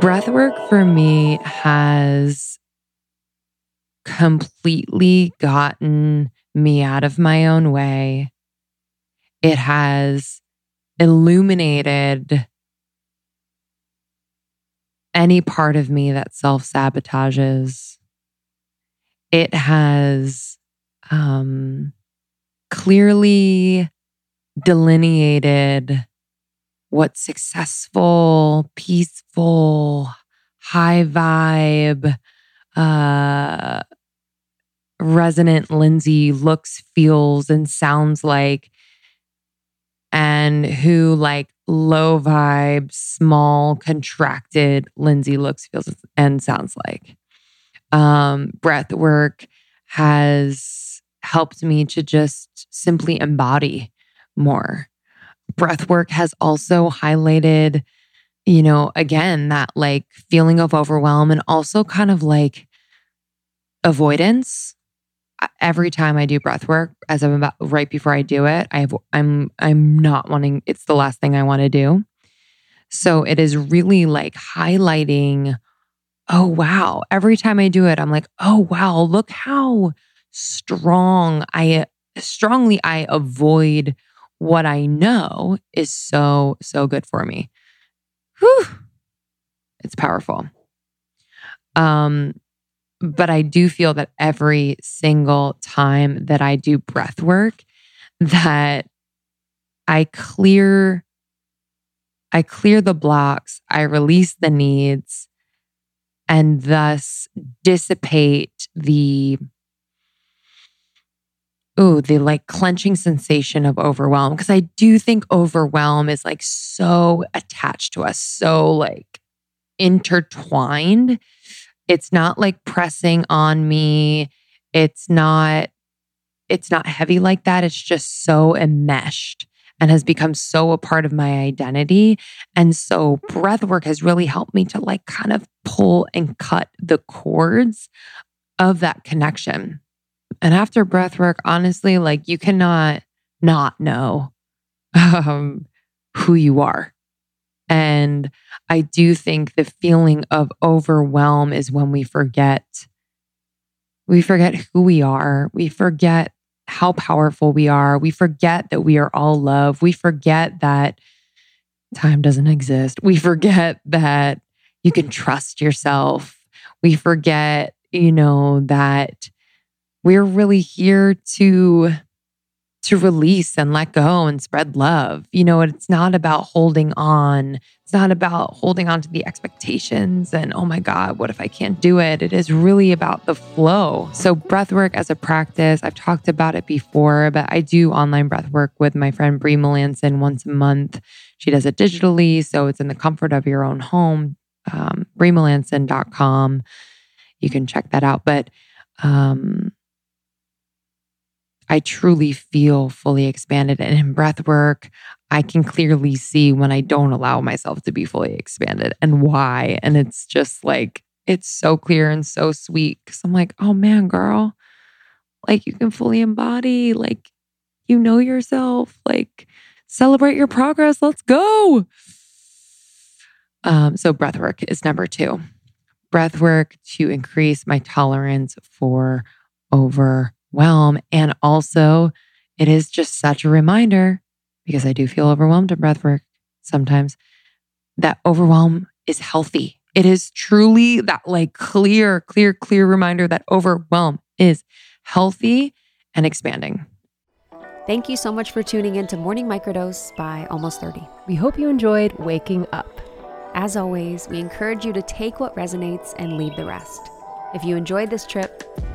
Breathwork for me has completely gotten me out of my own way. It has illuminated any part of me that self sabotages. It has um, clearly delineated what successful, peaceful, high vibe, uh, resonant Lindsey looks, feels, and sounds like, and who like low vibe, small, contracted Lindsey looks, feels, and sounds like. Um, breath work has helped me to just simply embody more. Breath work has also highlighted, you know, again, that like feeling of overwhelm and also kind of like avoidance every time I do breath work, as I'm about right before I do it, I have I'm I'm not wanting it's the last thing I want to do. So it is really like highlighting, oh wow. Every time I do it, I'm like, oh wow, look how strong I strongly I avoid what I know is so, so good for me. Whew. It's powerful. Um, but I do feel that every single time that I do breath work, that I clear I clear the blocks, I release the needs, and thus dissipate the ooh, the like clenching sensation of overwhelm. Cause I do think overwhelm is like so attached to us, so like intertwined it's not like pressing on me. It's not it's not heavy like that. It's just so enmeshed and has become so a part of my identity. And so breath work has really helped me to like kind of pull and cut the cords of that connection. And after breath work, honestly, like you cannot not know um, who you are. And I do think the feeling of overwhelm is when we forget. We forget who we are. We forget how powerful we are. We forget that we are all love. We forget that time doesn't exist. We forget that you can trust yourself. We forget, you know, that we're really here to to release and let go and spread love. You know, it's not about holding on. It's not about holding on to the expectations and, oh my God, what if I can't do it? It is really about the flow. So, breathwork as a practice, I've talked about it before, but I do online breathwork with my friend Brie Melanson once a month. She does it digitally. So, it's in the comfort of your own home. Um, BrieMelanson.com. You can check that out. But, um, I truly feel fully expanded. And in breath work, I can clearly see when I don't allow myself to be fully expanded and why. And it's just like, it's so clear and so sweet. Cause I'm like, oh man, girl, like you can fully embody, like you know yourself, like celebrate your progress. Let's go. Um, so breath work is number two. Breath work to increase my tolerance for over overwhelm. And also, it is just such a reminder because I do feel overwhelmed in breathwork sometimes that overwhelm is healthy. It is truly that like clear, clear, clear reminder that overwhelm is healthy and expanding. Thank you so much for tuning in to Morning Microdose by Almost 30. We hope you enjoyed waking up. As always, we encourage you to take what resonates and leave the rest. If you enjoyed this trip,